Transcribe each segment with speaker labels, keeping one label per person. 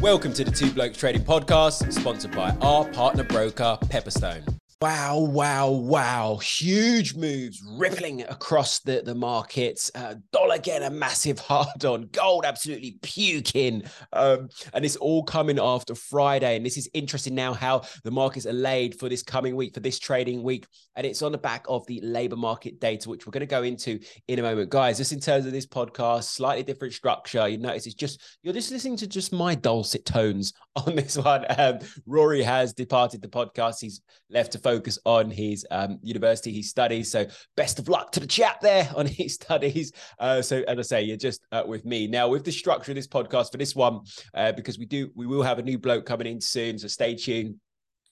Speaker 1: Welcome to the Two Blokes Trading Podcast, sponsored by our partner broker, Pepperstone. Wow, wow, wow. Huge moves rippling across the, the markets. Uh, dollar getting a massive hard on, gold absolutely puking. Um, and it's all coming after Friday. And this is interesting now how the markets are laid for this coming week, for this trading week. And it's on the back of the labor market data, which we're going to go into in a moment. Guys, just in terms of this podcast, slightly different structure. You notice it's just, you're just listening to just my dulcet tones on this one. Um, Rory has departed the podcast. He's left to focus on his um, university, his studies. So best of luck to the chap there on his studies. Uh, so as I say, you're just uh, with me now with the structure of this podcast for this one, uh, because we do we will have a new bloke coming in soon. So stay tuned.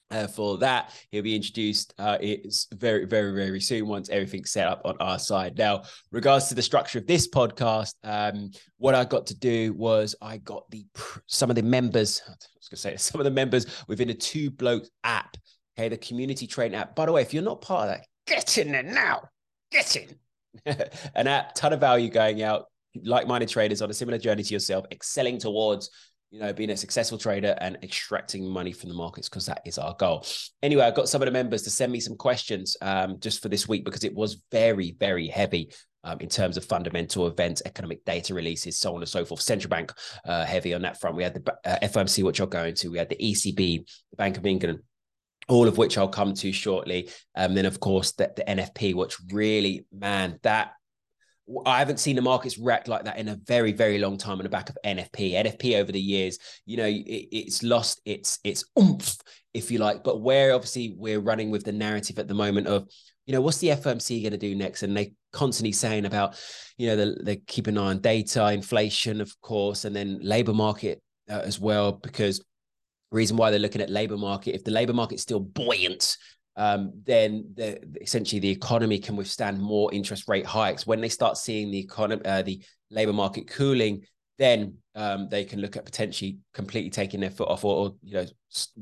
Speaker 1: Uh, for that, he'll be introduced. Uh, it's very, very, very soon once everything's set up on our side. Now, regards to the structure of this podcast, um, what I got to do was I got the some of the members. I was going to say some of the members within a Two bloke app Okay, the community trading app. By the way, if you're not part of that, get in there now. Get in. An app, ton of value going out. Like-minded traders on a similar journey to yourself, excelling towards you know, being a successful trader and extracting money from the markets because that is our goal. Anyway, I got some of the members to send me some questions um, just for this week because it was very, very heavy um, in terms of fundamental events, economic data releases, so on and so forth. Central bank uh, heavy on that front. We had the uh, FOMC, which I'll go into. We had the ECB, the Bank of England, all of which I'll come to shortly. Um, then, of course, the, the NFP, which really, man, that I haven't seen the markets wreck like that in a very, very long time on the back of NFP. NFP over the years, you know, it, it's lost its its oomph, if you like. But where obviously we're running with the narrative at the moment of, you know, what's the FOMC going to do next? And they constantly saying about, you know, they they keep an eye on data, inflation, of course, and then labor market uh, as well, because reason why they're looking at labor market. If the labor market's still buoyant, um, then the, essentially the economy can withstand more interest rate hikes. When they start seeing the economy, uh, the labor market cooling, then um, they can look at potentially completely taking their foot off, or, or, you know,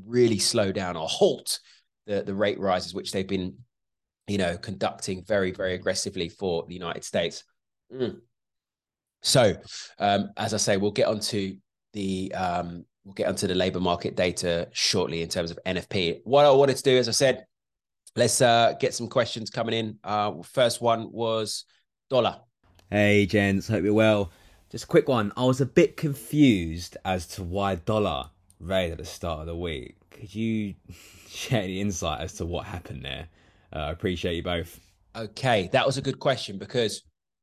Speaker 1: really slow down or halt the the rate rises, which they've been, you know, conducting very very aggressively for the United States. Mm. So, um, as I say, we'll get onto the um, we'll get onto the labor market data shortly in terms of NFP. What I wanted to do, as I said, let's uh, get some questions coming in. Uh, first one was dollar.
Speaker 2: Hey, gents, hope you're well. Just a quick one. I was a bit confused as to why dollar raised at the start of the week. Could you share any insight as to what happened there? Uh, I appreciate you both.
Speaker 1: Okay, that was a good question because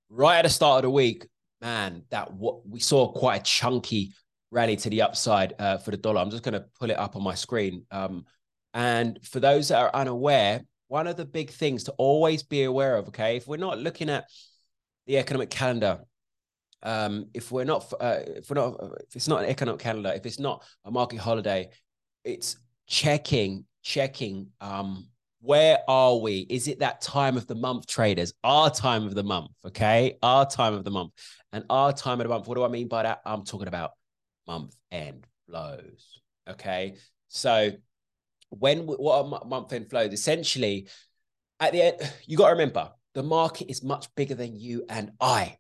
Speaker 1: right at the start of the week, man, that what we saw quite a chunky rally to the upside uh, for the dollar. I'm just going to pull it up on my screen. Um, and for those that are unaware, one of the big things to always be aware of, okay, if we're not looking at the economic calendar, um, if we're not, uh, if we're not, if it's not an economic calendar, if it's not a market holiday, it's checking, checking. Um, where are we? Is it that time of the month, traders? Our time of the month, okay? Our time of the month, and our time of the month. What do I mean by that? I'm talking about month end flows. Okay. So when what are month end flows? Essentially, at the end, you got to remember the market is much bigger than you and I,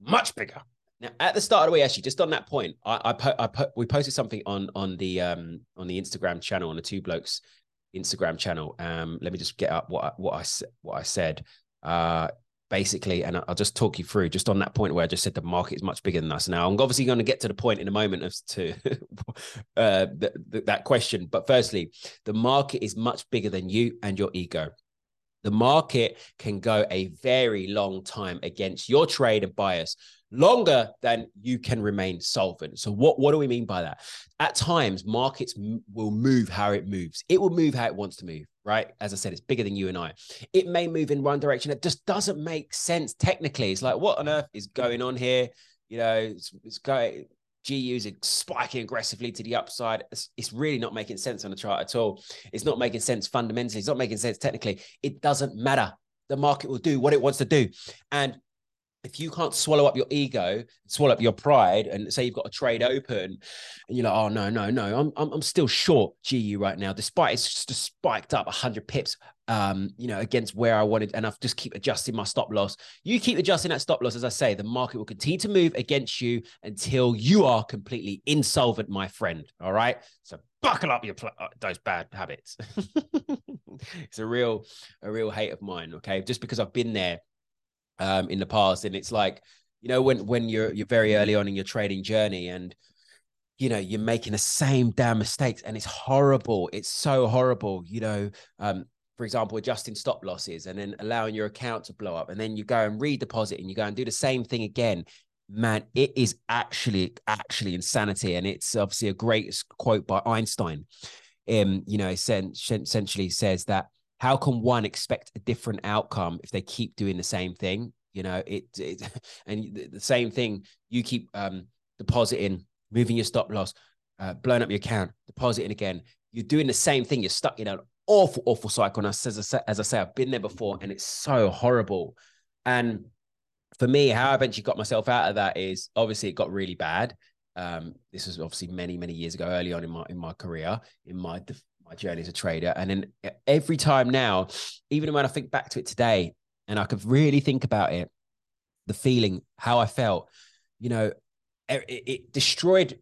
Speaker 1: much bigger. Now, at the start of the week, actually, just on that point, I, I, po- I po- we posted something on on the um on the Instagram channel on the Two Blokes Instagram channel. Um, let me just get up what I, what I what I said. Uh, basically, and I'll just talk you through just on that point where I just said the market is much bigger than us. Now, I'm obviously going to get to the point in a moment as to uh, th- th- that question. But firstly, the market is much bigger than you and your ego. The market can go a very long time against your trade and bias longer than you can remain solvent. So what, what do we mean by that? At times, markets m- will move how it moves. It will move how it wants to move, right? As I said, it's bigger than you and I. It may move in one direction that just doesn't make sense technically. It's like, what on earth is going on here? You know, it's, it's going, GUs spiking aggressively to the upside. It's, it's, really not making sense on the chart at all. It's not making sense fundamentally. It's not making sense technically. It doesn't matter. The market will do what it wants to do. And if you can't swallow up your ego, swallow up your pride, and say you've got a trade open, and you're like, oh no, no, no, I'm I'm, I'm still short GU right now, despite it's just spiked up 100 pips um, you know, against where I wanted, and I've just keep adjusting my stop loss. You keep adjusting that stop loss, as I say, the market will continue to move against you until you are completely insolvent, my friend. All right, so buckle up your pl- uh, those bad habits. it's a real, a real hate of mine. Okay, just because I've been there um, in the past, and it's like, you know, when when you're you're very early on in your trading journey, and you know you're making the same damn mistakes and it's horrible. It's so horrible you know um, for example adjusting stop losses and then allowing your account to blow up and then you go and redeposit and you go and do the same thing again. Man it is actually actually insanity. And it's obviously a great quote by einstein. Um you know essentially says that how can one expect a different outcome if they keep doing the same thing you know it, it and the same thing you keep um depositing moving your stop loss, uh, blowing up your account, depositing again. You're doing the same thing. You're stuck in an awful, awful cycle. And as I, say, as I say, I've been there before and it's so horrible. And for me, how I eventually got myself out of that is obviously it got really bad. Um, this was obviously many, many years ago, early on in my in my career, in my my journey as a trader. And then every time now, even when I think back to it today, and I could really think about it, the feeling, how I felt, you know, it, it destroyed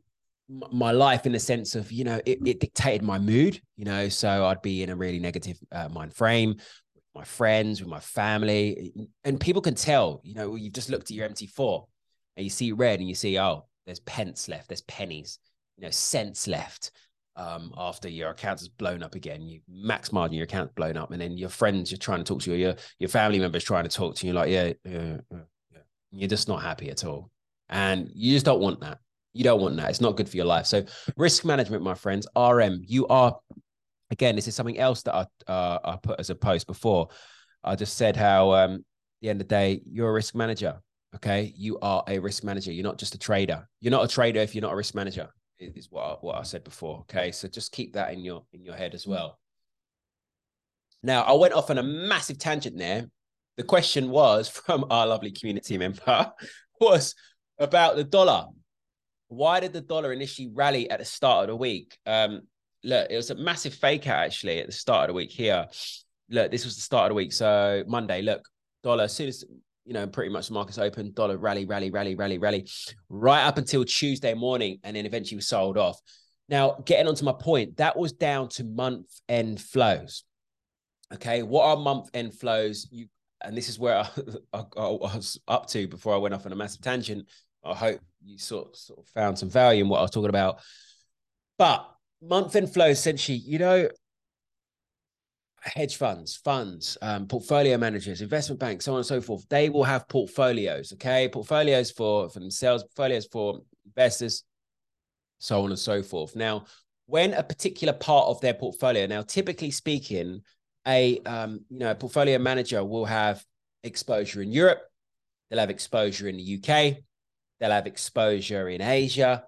Speaker 1: my life in the sense of you know it, it, dictated my mood you know so i'd be in a really negative uh, mind frame with my friends with my family and people can tell you know you've just looked at your mt4 and you see red and you see oh there's pence left there's pennies you know cents left um, after your account is blown up again you max margin your account blown up and then your friends you're trying to talk to you your your family members trying to talk to you like yeah yeah, yeah. you're just not happy at all and you just don't want that. You don't want that. It's not good for your life. So, risk management, my friends, RM, you are, again, this is something else that I, uh, I put as a post before. I just said how, um, at the end of the day, you're a risk manager. Okay. You are a risk manager. You're not just a trader. You're not a trader if you're not a risk manager, is what I, what I said before. Okay. So, just keep that in your, in your head as well. Now, I went off on a massive tangent there. The question was from our lovely community member was about the dollar. Why did the dollar initially rally at the start of the week? Um, look, it was a massive fake out actually at the start of the week here. Look, this was the start of the week. So Monday, look, dollar, as soon as you know, pretty much the markets open, dollar rally, rally, rally, rally, rally, right up until Tuesday morning, and then eventually was sold off. Now, getting onto my point, that was down to month end flows. Okay, what are month end flows? You and this is where I, I, I, was up to before I went off on a massive tangent. I hope you sort sort of found some value in what I was talking about. But month end flow essentially, you know, hedge funds, funds, um, portfolio managers, investment banks, so on and so forth. They will have portfolios. Okay, portfolios for for themselves, portfolios for investors, so on and so forth. Now, when a particular part of their portfolio, now typically speaking, a um, you know a portfolio manager will have exposure in Europe, they'll have exposure in the UK, They'll have exposure in Asia.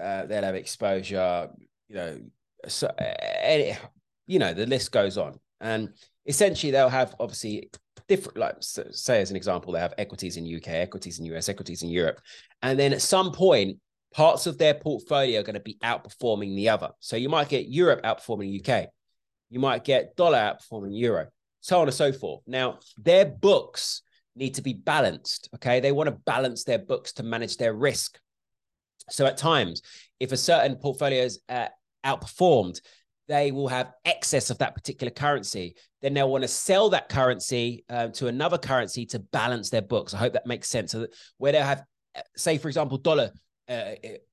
Speaker 1: Uh, they'll have exposure, you know, so, uh, you know, the list goes on. And essentially, they'll have obviously different, like say as an example, they have equities in UK, equities in US, equities in Europe, and then at some point, parts of their portfolio are going to be outperforming the other. So you might get Europe outperforming UK, you might get dollar outperforming euro, so on and so forth. Now, their books need to be balanced. Okay. They want to balance their books to manage their risk. So at times, if a certain portfolio is uh, outperformed, they will have excess of that particular currency. Then they'll want to sell that currency uh, to another currency to balance their books. I hope that makes sense. So where they'll have, uh, say, for example, dollar uh,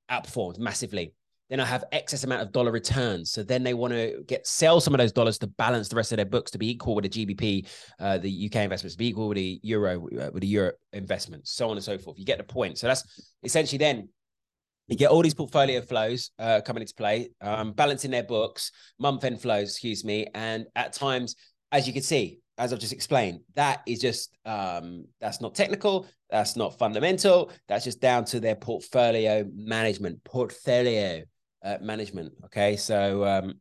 Speaker 1: outperformed massively then I have excess amount of dollar returns. So then they want to get sell some of those dollars to balance the rest of their books to be equal with the GBP, uh, the UK investments, be equal with the euro, uh, with the euro investments, so on and so forth. You get the point. So that's essentially then you get all these portfolio flows uh, coming into play, um, balancing their books, month end flows, excuse me, and at times, as you can see, as I've just explained, that is just um, that's not technical, that's not fundamental, that's just down to their portfolio management, portfolio uh, management. Okay, so um,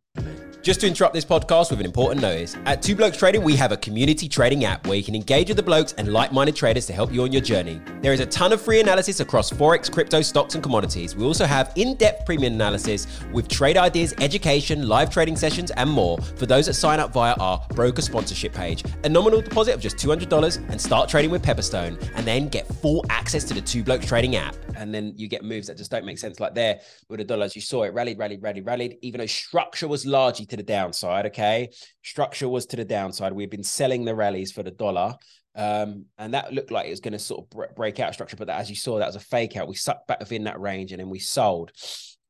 Speaker 1: Just to interrupt this podcast with an important notice. At Two Blokes Trading, we have a community trading app where you can engage with the blokes and like minded traders to help you on your journey. There is a ton of free analysis across Forex, crypto, stocks, and commodities. We also have in depth premium analysis with trade ideas, education, live trading sessions, and more for those that sign up via our broker sponsorship page. A nominal deposit of just $200 and start trading with Pepperstone, and then get full access to the Two Blokes Trading app. And then you get moves that just don't make sense, like there with the dollars. You saw it rallied, rallied, rallied, rallied, even though structure was largely to the downside. Okay. Structure was to the downside. We've been selling the rallies for the dollar. Um, and that looked like it was going to sort of break out structure. But that, as you saw, that was a fake out. We sucked back within that range and then we sold.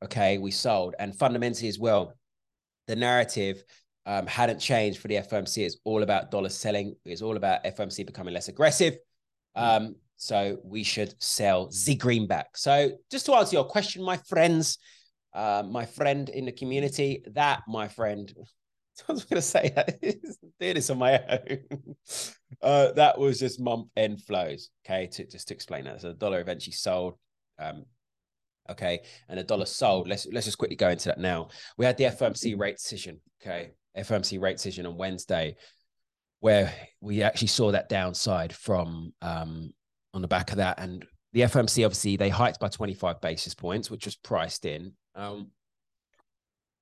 Speaker 1: Okay. We sold. And fundamentally as well, the narrative um, hadn't changed for the FOMC. It's all about dollar selling. It's all about FOMC becoming less aggressive. Um, so we should sell Z greenback. So just to answer your question, my friends, uh, my friend in the community, that my friend, I was going to say that doing this on my own. Uh, that was just month end flows. Okay, to just to explain that, so the dollar eventually sold. Um, okay, and the dollar sold. Let's let's just quickly go into that now. We had the FOMC rate decision. Okay, FOMC rate decision on Wednesday, where we actually saw that downside from um, on the back of that, and the FOMC obviously they hiked by 25 basis points, which was priced in. Um,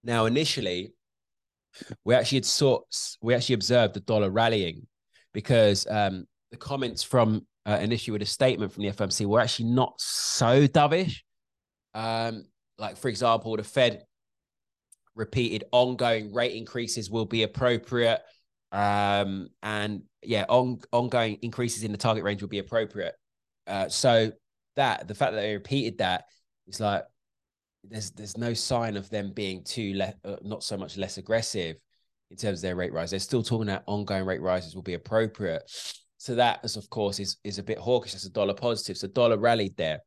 Speaker 1: now, initially, we actually had sought, we actually observed the dollar rallying because um, the comments from uh, issue with a statement from the FOMC were actually not so dovish. Um, like, for example, the Fed repeated ongoing rate increases will be appropriate. Um, and yeah, on, ongoing increases in the target range will be appropriate. Uh, so that the fact that they repeated that is like there's there's no sign of them being too le- uh, not so much less aggressive in terms of their rate rise. They're still talking that ongoing rate rises will be appropriate. So that is of course is is a bit hawkish. That's a dollar positive. So dollar rallied there.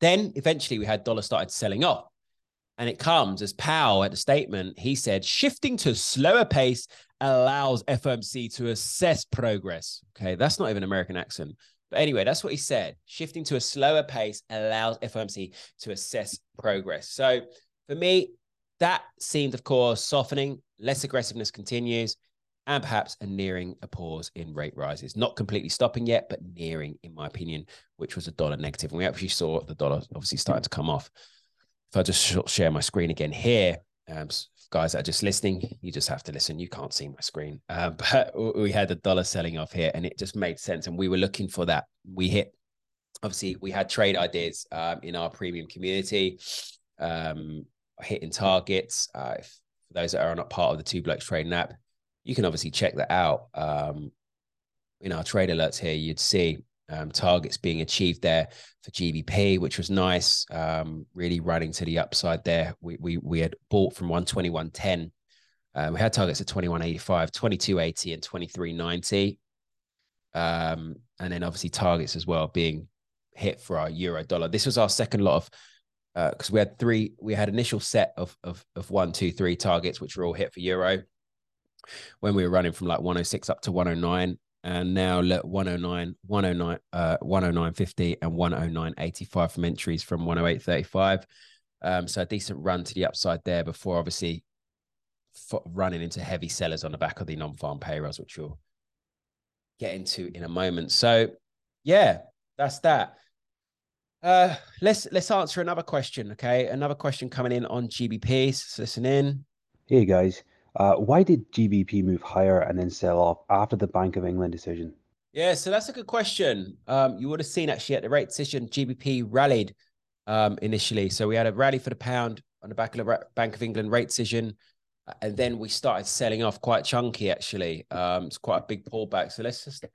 Speaker 1: Then eventually we had dollar started selling off. And it comes as Powell at the statement, he said, shifting to slower pace allows FOMC to assess progress. Okay, that's not even American accent. But anyway, that's what he said. Shifting to a slower pace allows FOMC to assess progress. So for me, that seemed, of course, softening, less aggressiveness continues, and perhaps a nearing a pause in rate rises. Not completely stopping yet, but nearing, in my opinion, which was a dollar negative. And we actually saw the dollar obviously starting to come off. If I just share my screen again here, um, guys that are just listening, you just have to listen. You can't see my screen. Uh, but we had the dollar selling off here and it just made sense. And we were looking for that. We hit, obviously, we had trade ideas um, in our premium community, um, hitting targets. Uh, if, for those that are not part of the Two Blokes Trading app, you can obviously check that out. Um, in our trade alerts here, you'd see um, targets being achieved there for GBP, which was nice. Um, really running to the upside there. We we we had bought from 121.10. Uh, we had targets at 21.85, 22.80, and 23.90. Um, and then obviously targets as well being hit for our euro dollar. This was our second lot of because uh, we had three, we had initial set of of of one, two, three targets, which were all hit for euro when we were running from like 106 up to 109 and now let 109 109 uh 109.50 and 109.85 from entries from 108.35 um so a decent run to the upside there before obviously running into heavy sellers on the back of the non-farm payrolls which we'll get into in a moment. So yeah that's that. Uh let's let's answer another question okay? Another question coming in on gbp so listen in.
Speaker 3: Hey guys why did GBP move higher and then sell off after the Bank of England decision?
Speaker 1: Yeah, so that's a good question. Um, you would have seen actually at the rate decision, GBP rallied um, initially. So we had a rally for the pound on the back of the Bank of England rate decision. Uh, and then we started selling off quite chunky, actually. Um, it's quite a big pullback. So let's just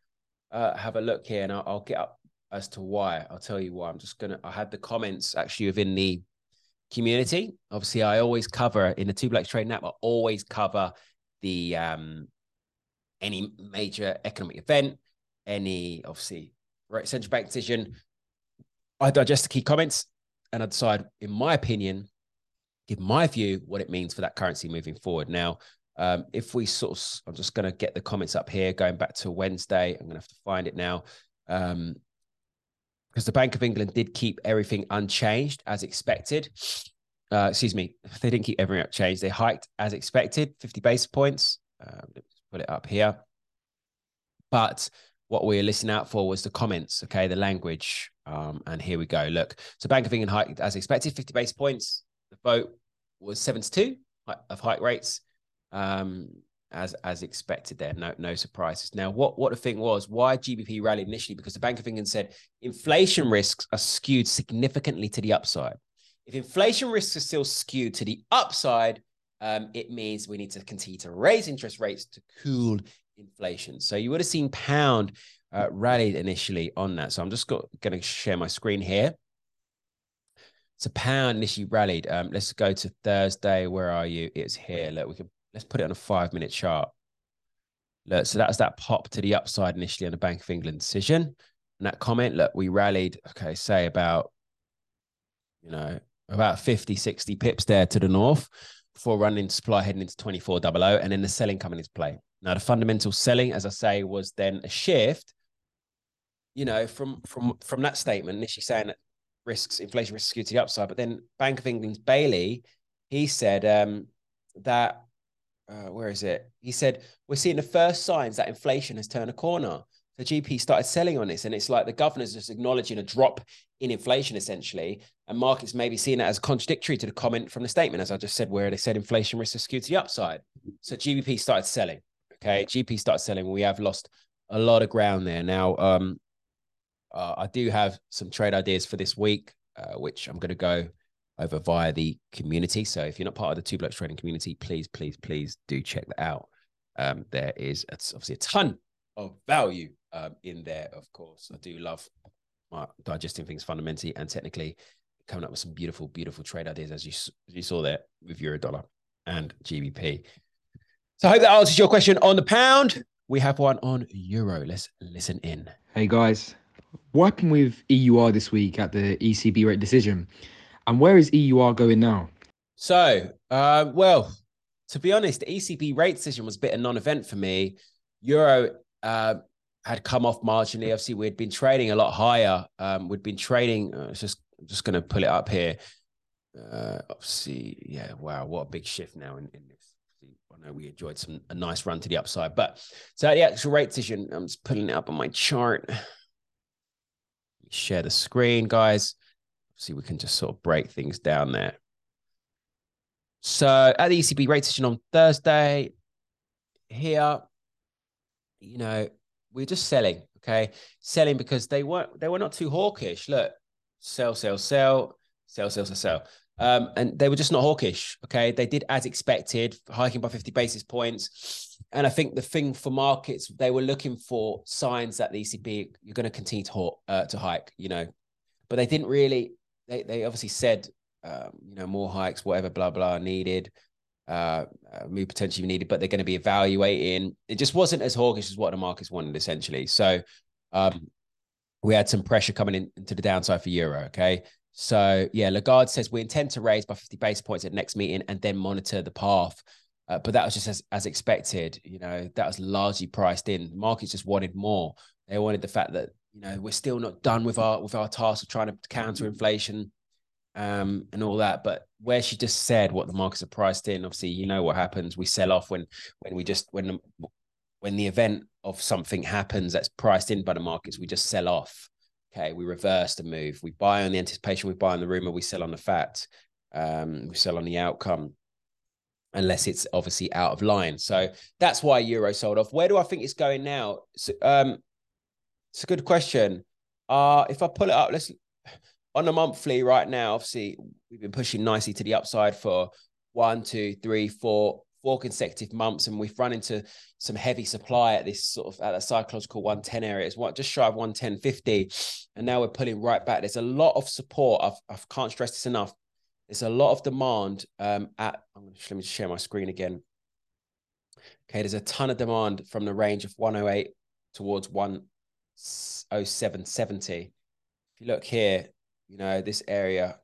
Speaker 1: uh, have a look here and I'll, I'll get up as to why. I'll tell you why. I'm just going to, I had the comments actually within the community. Obviously, I always cover in the Two Trading app. I always cover the um, any major economic event, any obviously right central bank decision. I digest the key comments and I decide, in my opinion, give my view what it means for that currency moving forward. Now, um, if we sort of, I'm just going to get the comments up here, going back to Wednesday. I'm going to have to find it now. Um, because the Bank of England did keep everything unchanged as expected. Uh, excuse me, they didn't keep everything changed. They hiked as expected, 50 basis points. Um, let's put it up here. But what we were listening out for was the comments, okay, the language. Um, and here we go. Look, so Bank of England hiked as expected, 50 basis points. The vote was 72 of hike rates. Um, as as expected there. No no surprises. Now, what what the thing was, why GBP rallied initially? Because the Bank of England said inflation risks are skewed significantly to the upside. If inflation risks are still skewed to the upside, um, it means we need to continue to raise interest rates to cool inflation. So you would have seen pound uh, rallied initially on that. So I'm just going to share my screen here. So pound initially rallied. Um, let's go to Thursday. Where are you? It's here. Look, we can Let's put it on a five minute chart. Look, so that's that pop to the upside initially on the Bank of England decision. And that comment, look, we rallied, okay, say about, you know, about 50, 60 pips there to the north before running supply heading into 2400 and then the selling coming into play. Now, the fundamental selling, as I say, was then a shift, you know, from from from that statement, initially saying that risks, inflation risks skew to the upside, but then Bank of England's Bailey, he said um, that uh, where is it? He said, We're seeing the first signs that inflation has turned a corner. The GP started selling on this, and it's like the governor's just acknowledging a drop in inflation essentially, and markets maybe seeing that as contradictory to the comment from the statement, as I just said, where they said inflation risks are skewed to the upside. So GBP started selling. Okay, GP started selling. We have lost a lot of ground there. Now, um, uh, I do have some trade ideas for this week, uh, which I'm going to go over via the community. So if you're not part of the Two Blokes Trading community, please, please, please do check that out. Um, there is it's obviously a ton of value um, in there. Of course, I do love my digesting things fundamentally and technically, coming up with some beautiful, beautiful trade ideas as you you saw there with euro dollar and GBP. So I hope that answers your question on the pound. We have one on euro. Let's listen in.
Speaker 4: Hey guys, what happened with EUR this week at the ECB rate decision? And where is EUR going now?
Speaker 1: So, uh, well, to be honest, the ECB rate decision was a bit of non-event for me. Euro uh, had come off marginally. Obviously, we'd been trading a lot higher. Um, we'd been trading. Uh, just just going to pull it up here. Uh, obviously, yeah. Wow, what a big shift now in, in this. I know we enjoyed some a nice run to the upside, but so the actual rate decision. I'm just pulling it up on my chart. Share the screen, guys see we can just sort of break things down there. So at the ECB rate session on Thursday, here, you know, we're just selling, okay? Selling because they weren't they were not too hawkish. Look, sell, sell, sell, sell, sell, sell, sell. Um, and they were just not hawkish. Okay. They did as expected, hiking by 50 basis points. And I think the thing for markets, they were looking for signs that the ECB, you're going to continue to, uh, to hike, you know, but they didn't really they they obviously said um, you know more hikes, whatever, blah blah needed, uh, uh move potentially needed, but they're going to be evaluating. It just wasn't as hawkish as what the markets wanted essentially. So um, we had some pressure coming in, into the downside for euro. Okay. So yeah, Lagarde says we intend to raise by 50 basis points at next meeting and then monitor the path. Uh, but that was just as, as expected. You know, that was largely priced in. Markets just wanted more. They wanted the fact that you know we're still not done with our with our task of trying to counter inflation um, and all that. But where she just said what the markets are priced in, obviously, you know what happens. We sell off when when we just when when the event of something happens that's priced in by the markets, we just sell off. Okay, we reverse the move. We buy on the anticipation, we buy on the rumor, we sell on the fact, um, we sell on the outcome, unless it's obviously out of line. So that's why euro sold off. Where do I think it's going now? So, um, it's a good question. Uh, if I pull it up, let's on a monthly right now. Obviously, we've been pushing nicely to the upside for one, two, three, four, four consecutive months, and we've run into some heavy supply at this sort of at the psychological 110 area. What just shy of 110.50, and now we're pulling right back. There's a lot of support. I've, I can't stress this enough. There's a lot of demand um, at. I'm to let me share my screen again. Okay, there's a ton of demand from the range of 108 towards one 0770. If you look here, you know, this area,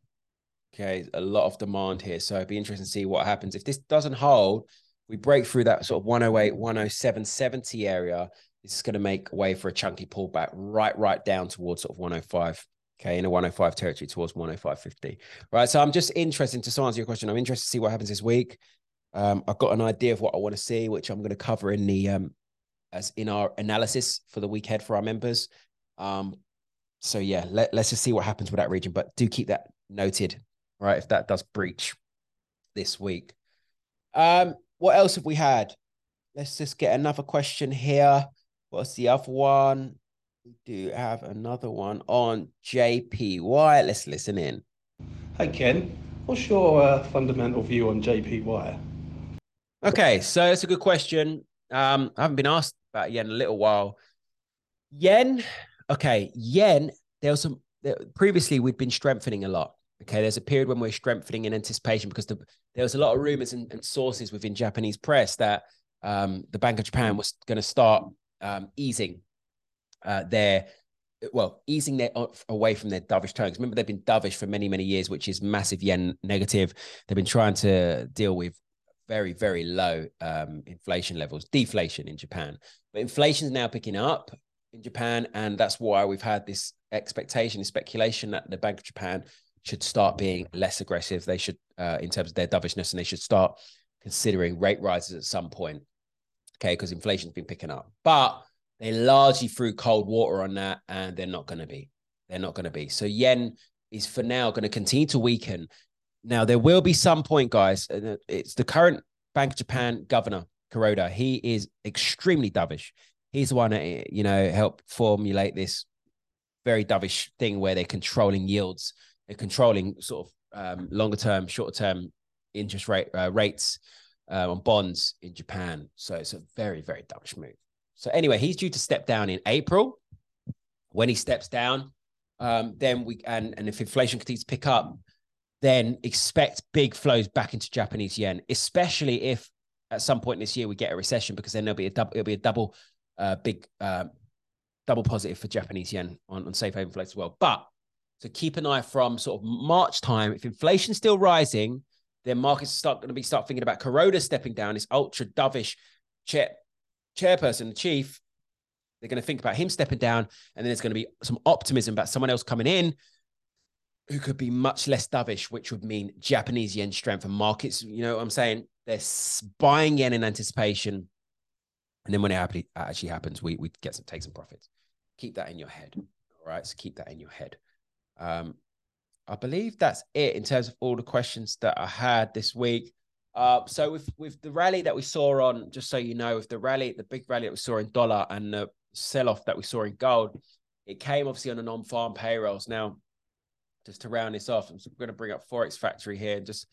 Speaker 1: okay, a lot of demand here. So it'd be interesting to see what happens. If this doesn't hold, we break through that sort of 108, 10770 area. This is going to make way for a chunky pullback right, right down towards sort of 105, Okay, in a 105 territory towards 105.50. Right. So I'm just interested to answer your question. I'm interested to see what happens this week. Um, I've got an idea of what I want to see, which I'm going to cover in the um, as in our analysis for the week ahead for our members. Um, so yeah, let, let's just see what happens with that region. But do keep that noted, right? If that does breach this week. Um, what else have we had? Let's just get another question here. What's the other one? We do have another one on JPY. Let's listen in.
Speaker 5: Hey Ken, what's your uh, fundamental view on JPY?
Speaker 1: Okay, so it's a good question. Um, I haven't been asked about yen a little while. Yen, okay, yen. There was some previously we'd been strengthening a lot. Okay, there's a period when we're strengthening in anticipation because the, there was a lot of rumors and, and sources within Japanese press that um, the Bank of Japan was going to start um, easing uh, their well, easing their away from their dovish tones. Remember, they've been dovish for many, many years, which is massive yen negative. They've been trying to deal with very, very low um, inflation levels, deflation in Japan. But inflation is now picking up in Japan, and that's why we've had this expectation, this speculation that the Bank of Japan should start being less aggressive. They should, uh, in terms of their dovishness, and they should start considering rate rises at some point. Okay, because inflation's been picking up, but they largely threw cold water on that, and they're not going to be. They're not going to be. So yen is for now going to continue to weaken. Now there will be some point, guys. It's the current Bank of Japan governor Kuroda. He is extremely dovish. He's the one that you know helped formulate this very dovish thing where they're controlling yields. They're controlling sort of um, longer term, shorter term interest rate uh, rates uh, on bonds in Japan. So it's a very, very dovish move. So anyway, he's due to step down in April. When he steps down, um, then we and and if inflation continues to pick up, then expect big flows back into Japanese yen, especially if at some point this year we get a recession, because then there'll be a double it'll be a double uh, big uh, double positive for Japanese yen on, on safe haven flows as well. But to keep an eye from sort of March time, if inflation's still rising, then markets start going to be start thinking about Kuroda stepping down, this ultra dovish chair chairperson, the chief, they're going to think about him stepping down, and then there's going to be some optimism about someone else coming in who could be much less dovish, which would mean Japanese yen strength and markets. You know what I'm saying? They're buying yen in anticipation, and then when it actually happens, we we get some take some profits. Keep that in your head. All right, so keep that in your head. Um, I believe that's it in terms of all the questions that I had this week. Uh, so with with the rally that we saw on, just so you know, with the rally, the big rally that we saw in dollar and the sell off that we saw in gold, it came obviously on the non farm payrolls. Now, just to round this off, I'm going to bring up Forex Factory here and just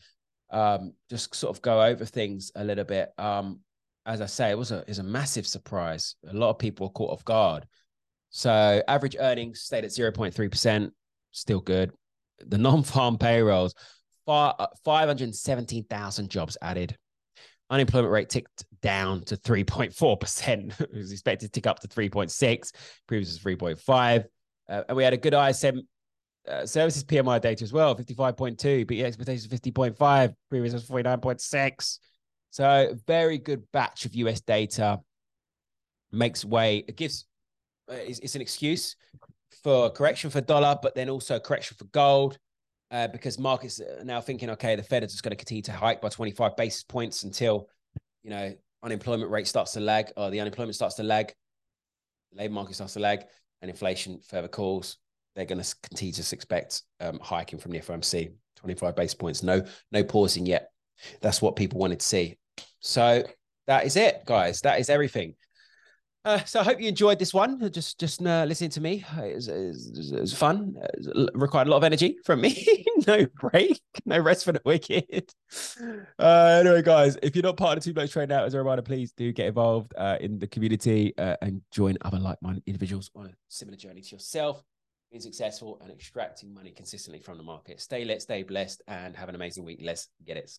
Speaker 1: um, just sort of go over things a little bit. Um, as I say, it was a is a massive surprise. A lot of people were caught off guard. So average earnings stayed at 0.3%, still good. The non-farm payrolls 517,000 jobs added. Unemployment rate ticked down to 3.4%. it was expected to tick up to 3.6, previous was 3.5. Uh, and we had a good ISM uh, services PMI data as well, 55.2, but your expectations 50.5, previous was 49.6. So very good batch of US data makes way. It gives uh, it's, it's, an excuse for correction for dollar, but then also correction for gold uh, because markets are now thinking, okay, the Fed is just going to continue to hike by 25 basis points until, you know, unemployment rate starts to lag or the unemployment starts to lag, labor market starts to lag, and inflation further cools. They're going to continue to expect um, hiking from the FOMC, 25 basis points. No, no pausing yet. That's what people wanted to see. So that is it, guys. That is everything. Uh, so I hope you enjoyed this one. Just just uh, listening to me. It was, it was, it was fun. It required a lot of energy from me. no break, no rest for the wicked. Uh, anyway, guys, if you're not part of the Two Blokes Trading app, as a reminder, please do get involved uh, in the community uh, and join other like-minded individuals on a similar journey to yourself. Being successful and extracting money consistently from the market. Stay lit, stay blessed, and have an amazing week. Let's get it.